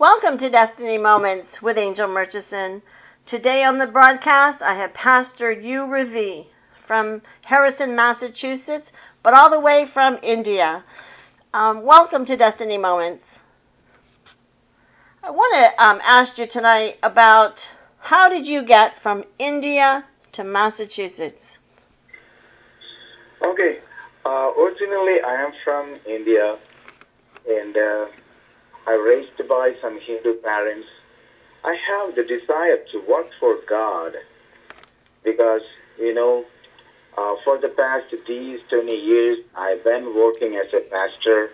Welcome to Destiny Moments with Angel Murchison. Today on the broadcast, I have Pastor U. Ravi from Harrison, Massachusetts, but all the way from India. Um, welcome to Destiny Moments. I want to um, ask you tonight about how did you get from India to Massachusetts? Okay. Uh, originally, I am from India, and uh, I raised by some Hindu parents. I have the desire to work for God because, you know, uh, for the past these 20 years, I've been working as a pastor.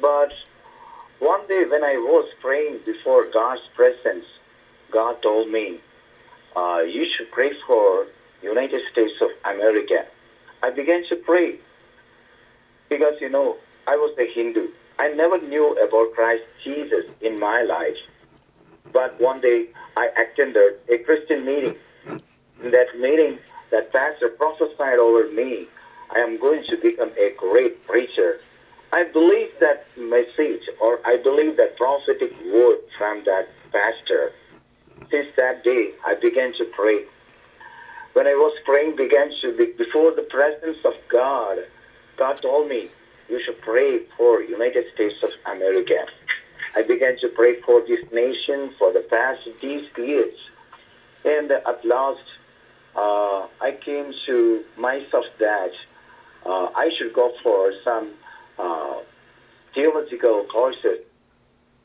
But one day when I was praying before God's presence, God told me, uh, you should pray for United States of America. I began to pray because, you know, I was a Hindu. I never knew about Christ Jesus in my life. But one day I attended a Christian meeting. In that meeting, that pastor prophesied over me, I am going to become a great preacher. I believe that message or I believe that prophetic word from that pastor. Since that day, I began to pray. When I was praying, began to be before the presence of God, God told me, you should pray for United States of America. I began to pray for this nation for the past these years. And at last, uh, I came to myself that uh, I should go for some uh, theological courses.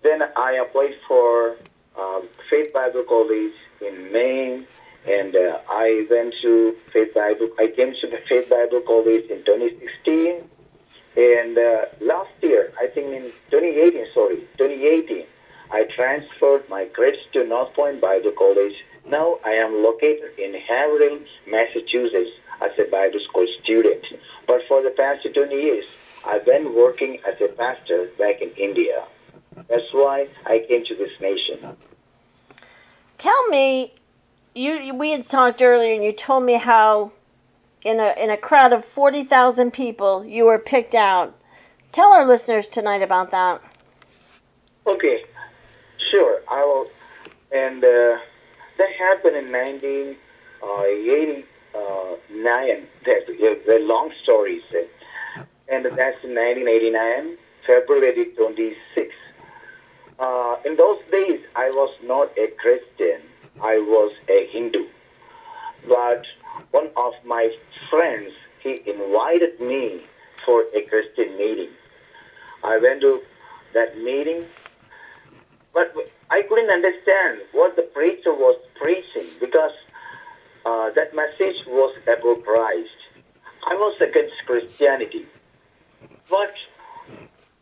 Then I applied for um, Faith Bible College in Maine, and uh, I went to Faith Bible. I came to the Faith Bible College in 2016, and uh, last year, I think in 2018, sorry, 2018, I transferred my grades to North Point Bible College. Now I am located in Haverhill, Massachusetts as a Bible school student. But for the past 20 years, I've been working as a pastor back in India. That's why I came to this nation. Tell me, you we had talked earlier, and you told me how in a in a crowd of forty thousand people you were picked out. Tell our listeners tonight about that. Okay, sure. I will. And uh, that happened in 1989. That's a long story, say. and that's in 1989, February 26. Uh, in those days, I was not a Christian. I was a Hindu. But one of my friends, he invited me for a Christian meeting. I went to that meeting, but I couldn't understand what the preacher was preaching because uh, that message was about Christ. I was against Christianity. But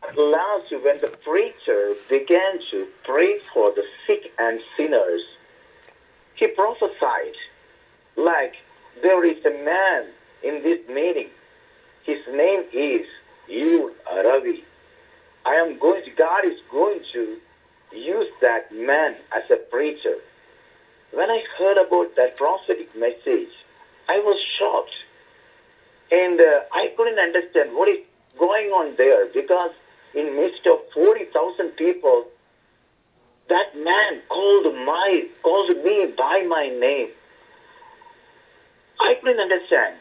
at last, when the preacher began to pray for the sick and sinners, he prophesied like there is a man in this meeting. His name is Yu Ravi. I am going to, God is going to use that man as a preacher. When I heard about that prophetic message, I was shocked. And uh, I couldn't understand what is going on there because in midst of 40,000 people, that man called my called me by my name. I couldn't understand.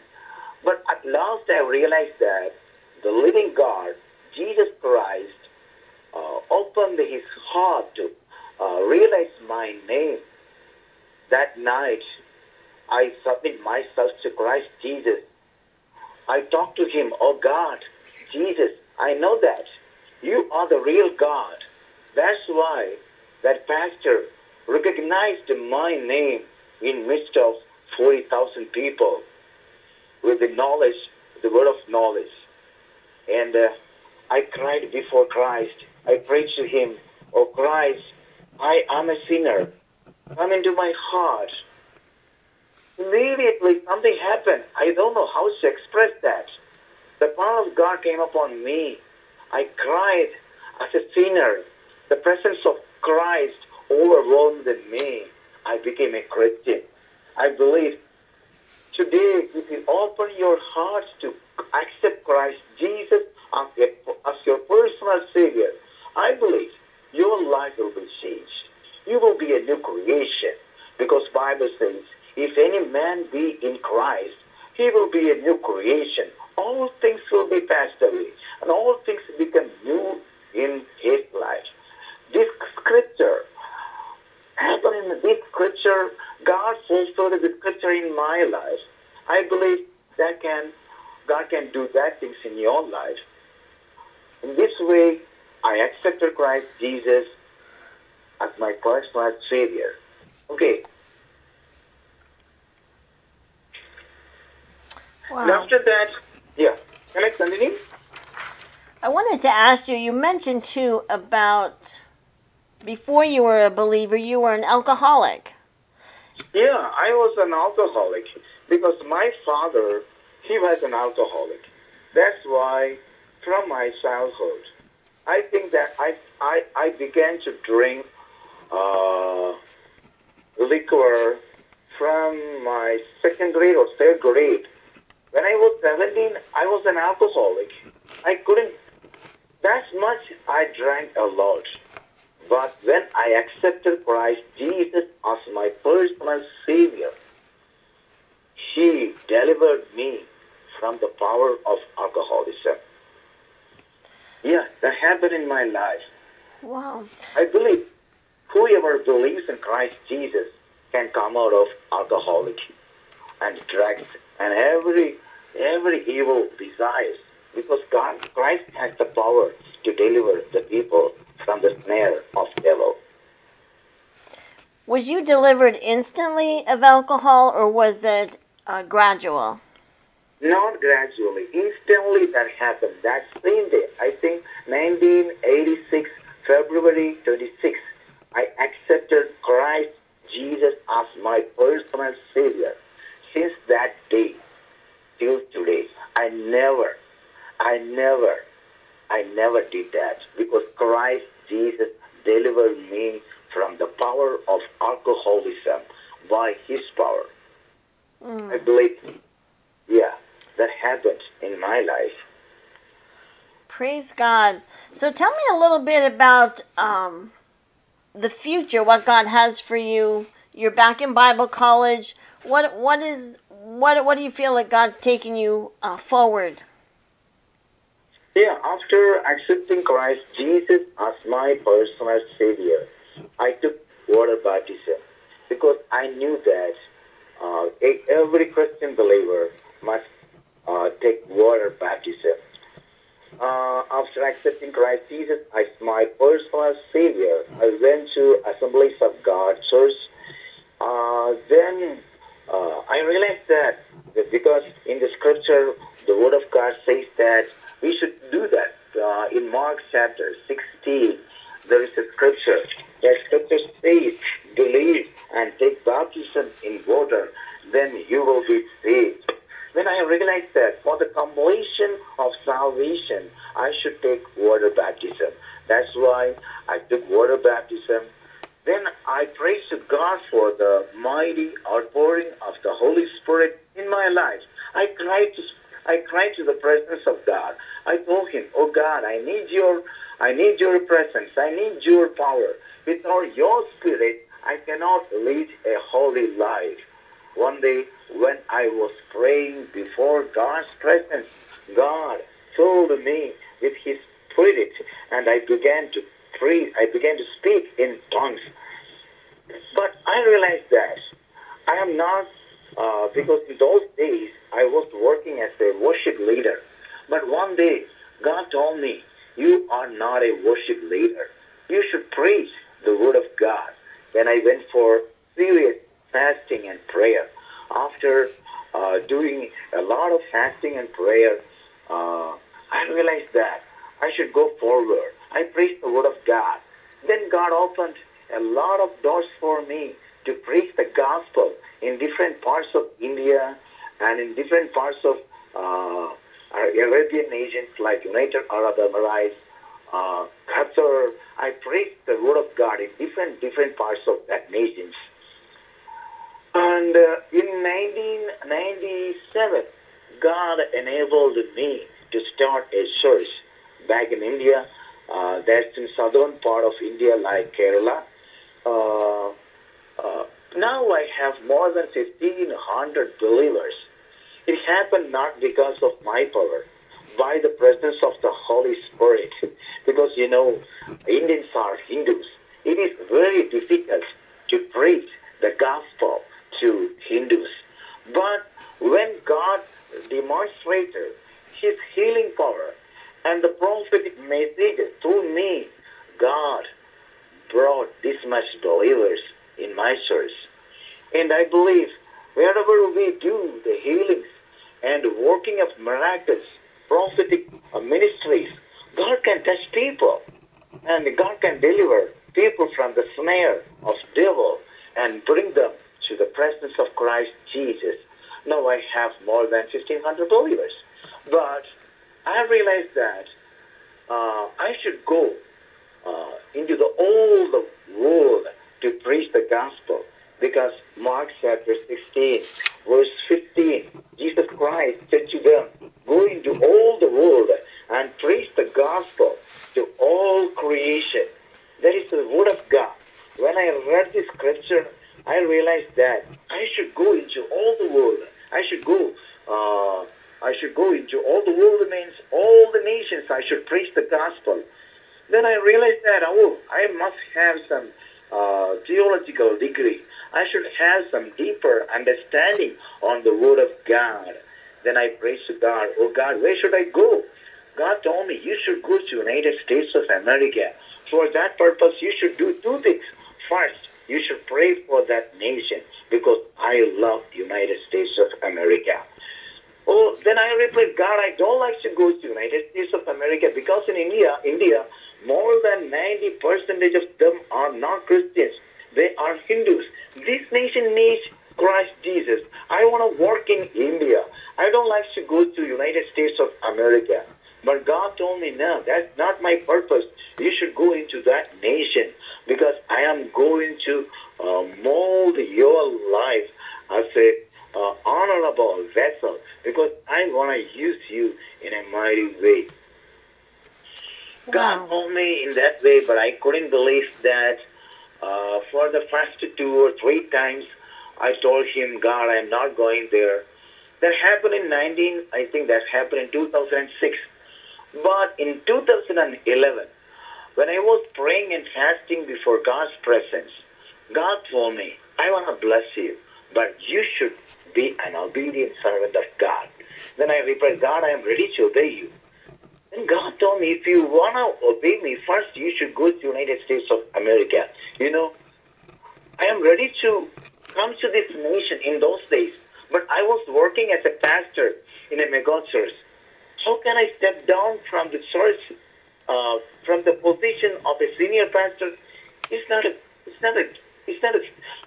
But at last I realized that the living God, Jesus Christ, uh, opened his heart to uh, realize my name. That night, I submit myself to Christ Jesus. I talk to him, oh God, Jesus, I know that you are the real God. That's why that pastor recognized my name in midst of 40,000 people with the knowledge, the word of knowledge. And uh, I cried before Christ. I prayed to him, Oh Christ, I am a sinner. Come into my heart. Immediately something happened. I don't know how to express that. The power of God came upon me. I cried as a sinner. The presence of Christ overwhelmed me. I became a Christian. I believe today, if you open your hearts to accept Christ Jesus as, a, as your personal Savior, I believe your life will be changed. You will be a new creation because Bible says, if any man be in Christ, he will be a new creation. All things will be passed away and all things become new in his life. This scripture happened in this scripture. God fulfilled the scripture in my life. I believe that can God can do that things in your life. In this way, I accepted Christ Jesus as my personal Savior. Okay. And Wow. after that, yeah. Can I continue? I wanted to ask you, you mentioned too about before you were a believer, you were an alcoholic. Yeah, I was an alcoholic because my father, he was an alcoholic. That's why, from my childhood, I think that I I, I began to drink uh, liquor from my second grade or third grade. When I was 17, I was an alcoholic. I couldn't, that much I drank a lot. But when I accepted Christ Jesus as my personal Savior, He delivered me from the power of alcoholism. Yeah, that happened in my life. Wow. I believe whoever believes in Christ Jesus can come out of alcoholic and drugs and every every evil desires because God Christ has the power to deliver the people from the snare of devil. Was you delivered instantly of alcohol or was it uh, gradual? Not gradually, instantly that happened. That same day, I think 1986, February 26, I accepted Christ Jesus as my personal Savior. Since that day till today, I never, I never, I never did that because Christ Jesus delivered me from the power of alcoholism by His power. I believe, yeah, that happened in my life. Praise God. So tell me a little bit about um, the future, what God has for you. You're back in Bible college. What what is what what do you feel that God's taking you uh, forward? Yeah, after accepting Christ Jesus as my personal Savior, I took water baptism because I knew that uh, every Christian believer must uh, take water baptism. Uh, after accepting Christ Jesus as my personal Savior, I went to Assemblies of God Church. Uh, then uh, I realized that because in the scripture, the Word of God says that we should do that. Uh, in Mark chapter 16, there is a scripture. That scripture says, believe and take baptism in water, then you will be saved. When I realized that for the completion of salvation, I should take water baptism. That's why I took water baptism. Then I praise to God for the mighty outpouring of the Holy Spirit in my life. I cried to I cried to the presence of God. I told him, Oh God, I need your I need your presence. I need your power. Without your spirit, I cannot lead a holy life. One day when I was praying before God's presence, God filled me with his spirit and I began to pray. I began to speak in tongues. But I realized that I am not, uh, because in those days I was working as a worship leader. But one day God told me, You are not a worship leader. You should preach the word of God. Then I went for serious fasting and prayer. After uh, doing a lot of fasting and prayer, uh, I realized that I should go forward. I preached the word of God. Then God opened a lot of doors for me to preach the gospel in different parts of India and in different parts of uh, Arabian nations like United Arab Emirates, uh, Qatar. I preached the word of God in different different parts of that nations. And uh, in 1997, God enabled me to start a church back in India. uh, that's in southern part of India, like Kerala. Uh, uh, now I have more than 1,500 believers. It happened not because of my power, by the presence of the Holy Spirit. Because, you know, Indians are Hindus. It is very difficult to preach the gospel to Hindus. But when God demonstrated his healing power and the prophetic message through me, God brought this much believers in my church. And I believe wherever we do the healings and working of miracles, prophetic ministries, God can touch people and God can deliver people from the snare of devil and bring them to the presence of Christ Jesus. Now I have more than 1500 believers. But I realized that uh, I should go uh, into the old world to preach the gospel because Mark chapter 16, verse 15, Jesus Christ said to them, Go into all the world and preach the gospel to all creation. That is the word of God. When I read this scripture, I realized that I should go into all the world. I should go. Uh, I should go into all the world means all the nations. I should preach the gospel. Then I realized that oh, I must have some uh, theological degree. I should have some deeper understanding on the Word of God. Then I prayed to God, oh God, where should I go? God told me you should go to United States of America. For that purpose, you should do two things. First, you should pray for that nation because I love United States of America. Oh, then I replied, God, I don't like to go to United States of America because in India, India, more than 90 percentage of them are not Christians. They are Hindus. This nation needs Christ Jesus. I want to work in India. I don't like to go to United States of America. But God told me, no, that's not my purpose. You should go into that nation because I am going to uh, mold your life as a uh, honorable vessel because I want to use you in a mighty way. God Wow. told me in that way, but I couldn't believe that. Uh, for the first two or three times, I told him, God, I'm not going there. That happened in 19, I think that happened in 2006. But in 2011, when I was praying and fasting before God's presence, God told me, I want to bless you, but you should be an obedient servant of God. Then I replied, God, I am ready to obey you. God told me, if you want to obey me, first you should go to the United States of America. You know, I am ready to come to this nation in those days, but I was working as a pastor in a mega church. How can I step down from the church, uh, from the position of a senior pastor? It's not a, it's not a, it's not a,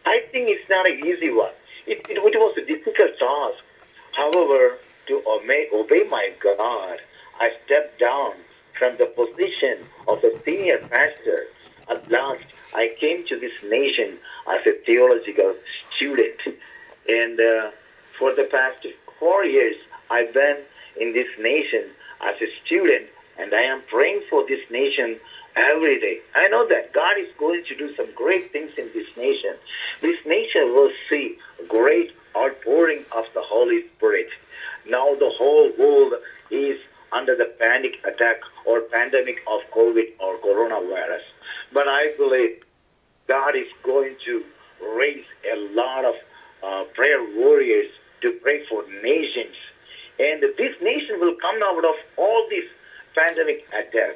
I think it's not an easy one. It, it, it was a difficult task. However, to obey, obey my God, I stepped down from the position of a senior pastor. At last, I came to this nation as a theological student. And uh, for the past four years, I've been in this nation as a student, and I am praying for this nation every day. I know that God is going to do some great things in this nation. This nation will see great outpouring of the Holy Spirit. Now the whole world is under the panic attack or pandemic of COVID or coronavirus. But I believe God is going to raise a lot of uh, prayer warriors to pray for nations. And this nation will come out of all this pandemic attack.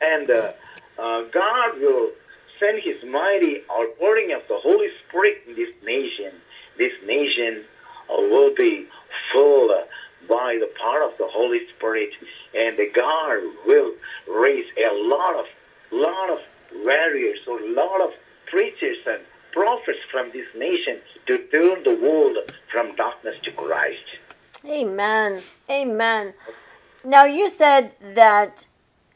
And uh, uh, God will send his mighty outpouring of the Holy Spirit in this nation. This nation uh, will be full uh, by the power of the Holy Spirit. And the God will raise a lot of, lot of warriors or lot of preachers and prophets from this nation to turn the world from darkness to Christ. Amen. Amen. Now, you said that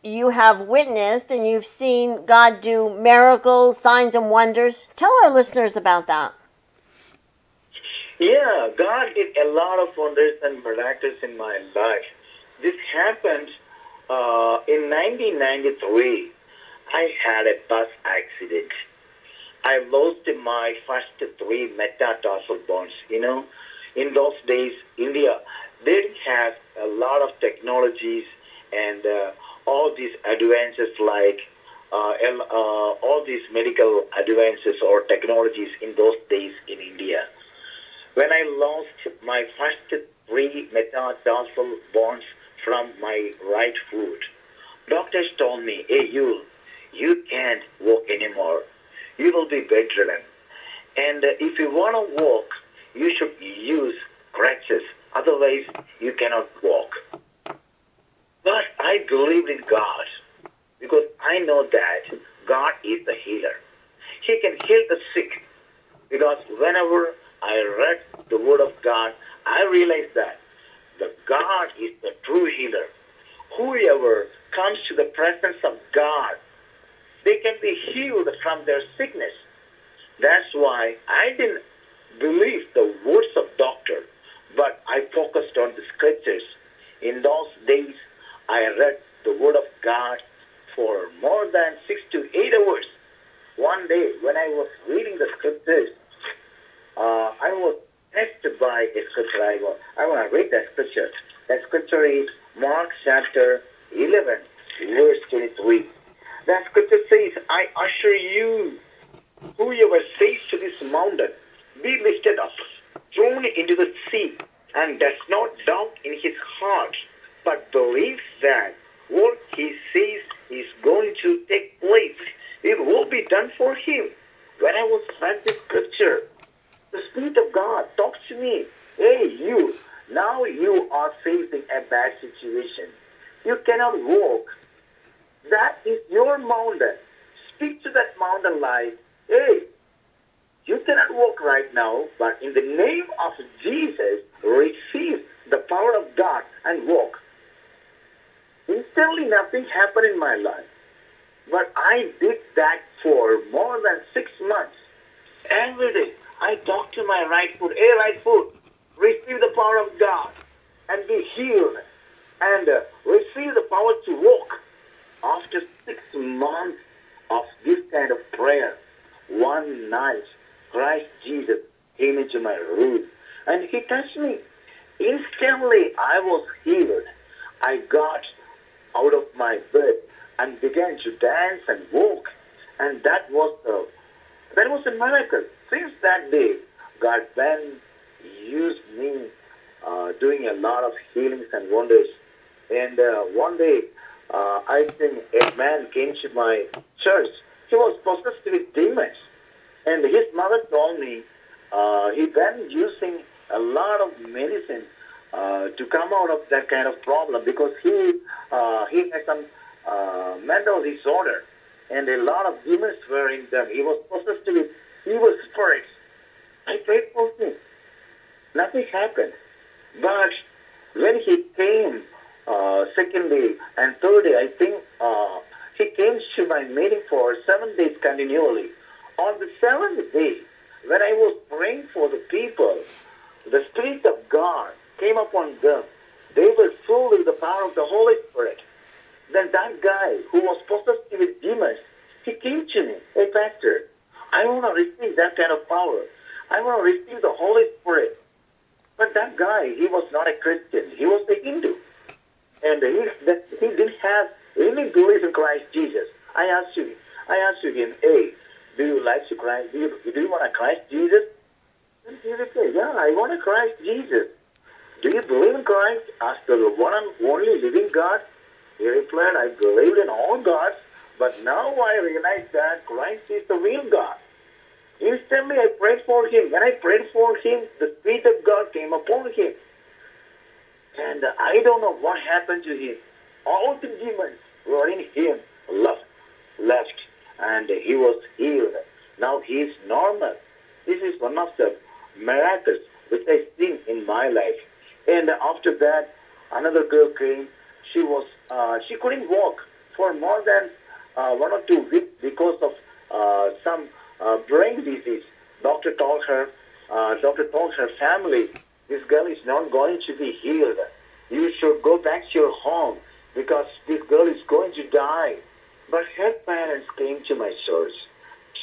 you have witnessed and you've seen God do miracles, signs, and wonders. Tell our listeners about that. Yeah, God did a lot of wonders and miracles in my life. This happened uh, in 1993, I had a bus accident. I lost my first three metatarsal bones. You know, in those days, India they didn't have a lot of technologies and uh, all these advances like uh, uh, all these medical advances or technologies in those days in India. When I lost my first three metatarsal bones from my right foot, doctors told me, "Hey, you, you can't walk anymore. You will be bedridden, and uh, if you want to walk, you should use crutches. Otherwise, you cannot walk." But I believed in God because I know that God is the healer. He can heal the sick. Because whenever I read the Word of God, I realized that the God is the true healer. Whoever comes to the presence of God, they can be healed from their sickness. That's why I didn't believe the words of doctor, but I focused on the scriptures. In those days, I read the Word of God for more than six to eight hours. One day, when I was reading the scriptures, I was touched by a scripture. I want, I want to read that scripture. That scripture is Mark chapter 11, verse 23. That scripture says, I usher you, whoever says to this mountain, be lifted up, thrown into the sea, and does not doubt in his heart, but believes that what he says is going to take place, it will be done for him. When I was read this scripture, the Spirit of God talks to me. Hey, you, now you are facing a bad situation. You cannot walk. That is your mountain. Speak to that mountain like, hey, you cannot walk right now, but in the name of Jesus, receive the power of God and walk. Instantly, nothing happened in my life. But I did that for more than six months. Every day, I talk to my right foot. Hey, right foot, receive the power of God and be healed and uh, receive the power to walk. After six months of this kind of prayer, one night, Christ Jesus came into my room and he touched me. Instantly, I was healed. I got out of my bed and began to dance and walk, and that was the that was a miracle. Since that day, God then used me uh, doing a lot of healings and wonders. And uh, one day, uh, I think a man came to my church. He was possessed with demons, and his mother told me uh, he been using a lot of medicine uh, to come out of that kind of problem because he uh, he had some uh, mental disorder and a lot of demons were in them. He was possessed with evil spirits. I prayed for him. Nothing happened. But when he came uh, second day and third day, I think uh, he came to my meeting for seven days continually. On the seventh day, when I was praying for the people, the Spirit of God came upon them. They were filled with the power of the Holy Spirit. Then that guy who was possessed with demons, he came to me, hey pastor, I want to receive that kind of power. I want to receive the Holy Spirit. But that guy, he was not a Christian. He was a Hindu. And he, that, he didn't have any belief in Christ Jesus. I asked him, I asked him, hey, do you like to Christ? Do you, do you want to Christ Jesus? And he replied, yeah, I want to Christ Jesus. Do you believe in Christ as the one and only living God? He replied, I believed in all gods, but now I realize that Christ is the real God. Instantly I prayed for him. When I prayed for him, the Spirit of God came upon him. And I don't know what happened to him. All the demons were in him left, left, and he was healed. Now he is normal. This is one of the miracles which I've seen in my life. And after that, another girl came. She was uh, she couldn't walk for more than uh, one or two weeks because of uh, some uh, brain disease. Doctor told her, uh, doctor told her family, this girl is not going to be healed. You should go back to your home because this girl is going to die. But her parents came to my church.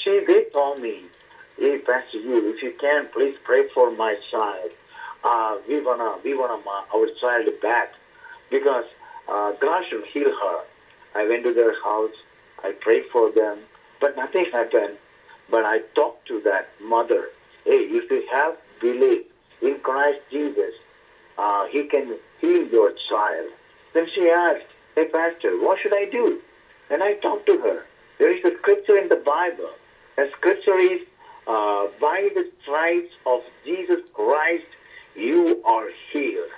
She, they told me, hey Pastor, you, if you can, please pray for my child. Uh, we wanna, we wanna our child back because uh, God should heal her." I went to their house. I prayed for them, but nothing happened. But I talked to that mother. Hey, if you have belief in Christ Jesus, uh, He can heal your child. Then she asked, Hey, Pastor, what should I do? And I talked to her. There is a scripture in the Bible. The scripture is, uh, by the stripes of Jesus Christ, you are healed.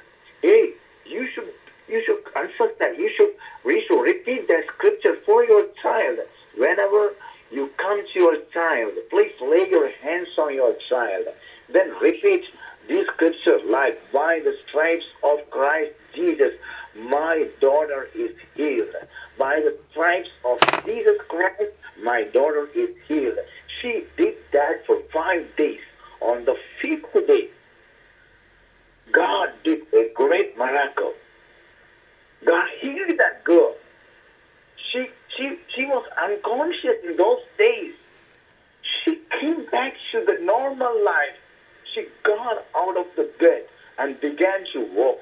Hey, you should you should confess that. You should, you should repeat that scripture for your child. Whenever you come to your child, please lay your hands on your child. Then repeat this scripture like, by the stripes of Christ Jesus, my daughter is healed. By the stripes of Jesus Christ, my daughter is healed. She did that for five days. On the fifth day, God did a great miracle. God healed that girl. She she she was unconscious in those days. She came back to the normal life. She got out of the bed and began to walk.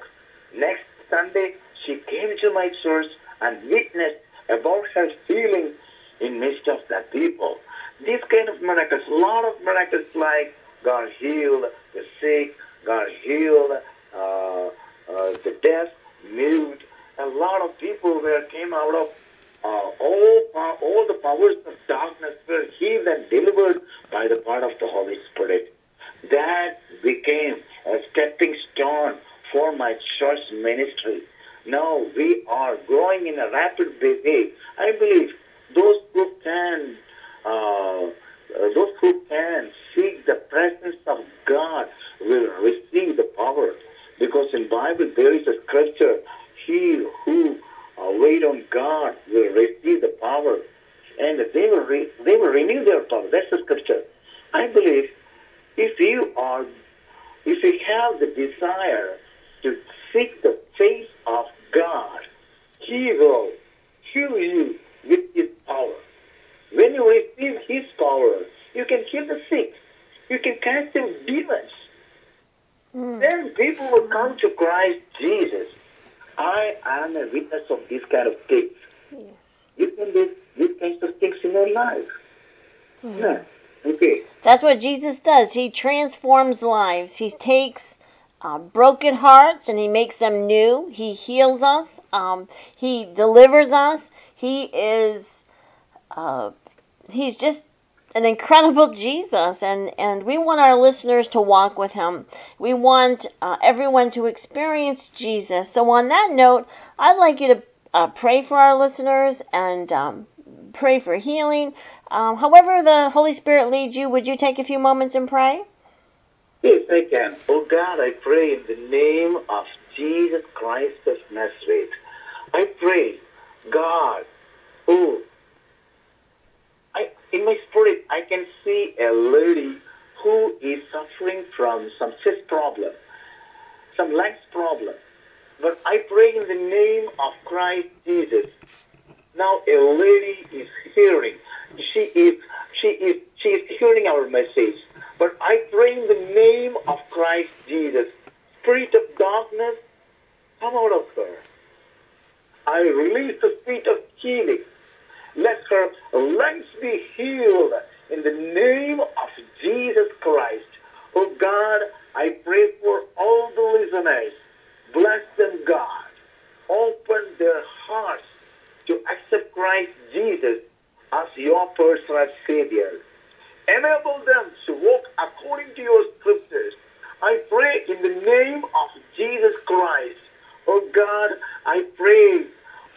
Next Sunday, she came to my church and witnessed about her healing in midst of the people. These kind of miracles, a lot of miracles like God healed the sick, God healed uh, uh, the deaf, mute. A lot of people were came out of uh, all all the powers of darkness were healed and delivered by the power of the Holy Spirit. That became a stepping stone for my church ministry. Now we are growing in a rapid way. I believe those who can, uh, uh, those who can seek the presence of God will receive the power. Because in Bible there is a scripture, he who uh, wait on God will receive the power, and they will re- they will renew their power. That's the scripture. I believe if you are, if you have the desire to seek the face of God, He will heal you with His power. When you receive His power, you can heal the sick. You can cast out demons. Then people will come to Christ Jesus. I am a witness of this kind of things. Yes. You can do these kinds of things in your life. Yeah. Okay. That's what Jesus does. He transforms lives. He takes uh, broken hearts and he makes them new. He heals us. Um, he delivers us. He is, uh, he's just an incredible Jesus, and, and we want our listeners to walk with him. We want uh, everyone to experience Jesus. So, on that note, I'd like you to uh, pray for our listeners and um, pray for healing. Um, however, the Holy Spirit leads you, would you take a few moments and pray? Yes, I can. Oh God, I pray in the name of Jesus Christ of Nazareth. I pray, God, I, in my spirit, I can see a lady who is suffering from some chest problem, some legs problem. But I pray in the name of Christ Jesus. Now a lady is hearing. She is she is she is hearing our message. But I pray in the name of Christ Jesus. Spirit of darkness, come out of her. I release the spirit of healing. Let her legs be healed in the name of Jesus Christ. Oh God, I pray for all the listeners. Bless them, God. Open their hearts to accept Christ Jesus as your personal Savior. Enable them to walk according to your scriptures. I pray in the name of Jesus Christ. Oh God, I pray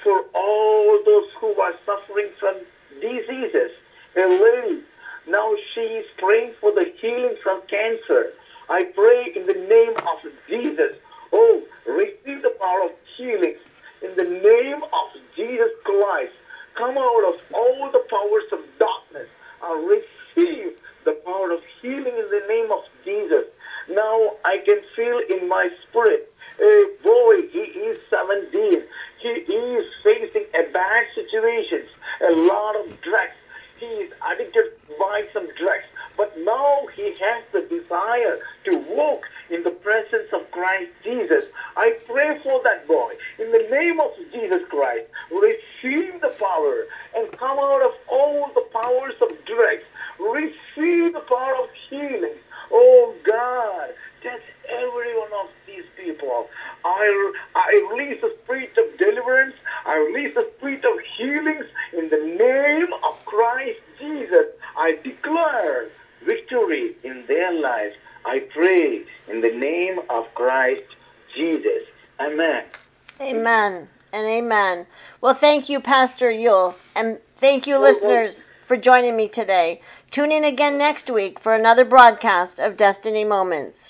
for all those who are suffering from diseases. A lady, now she is praying for the healing from cancer. I pray in the name of Jesus. Oh, receive the power of healing in the name of Jesus Christ. Come out of all the powers of darkness and receive the power of healing in the name of Jesus. Now I can feel in my spirit, a boy, he is 17. He is facing a bad situation, a lot of drugs. He is addicted by some drugs. But now he has the desire to walk in the presence of Christ Jesus. I pray for that boy. In the name of Jesus Christ, receive the power and come out of all the powers of drugs. Receive the power of healing. Oh God, touch every one of these people. I, I release the spirit of deliverance. I release the spirit of healings in the name of Christ Jesus. I declare victory in their lives. I pray in the name of Christ Jesus. Amen. Amen and amen. Well, thank you, Pastor Yule, and thank you, listeners, for joining me today. Tune in again next week for another broadcast of Destiny Moments.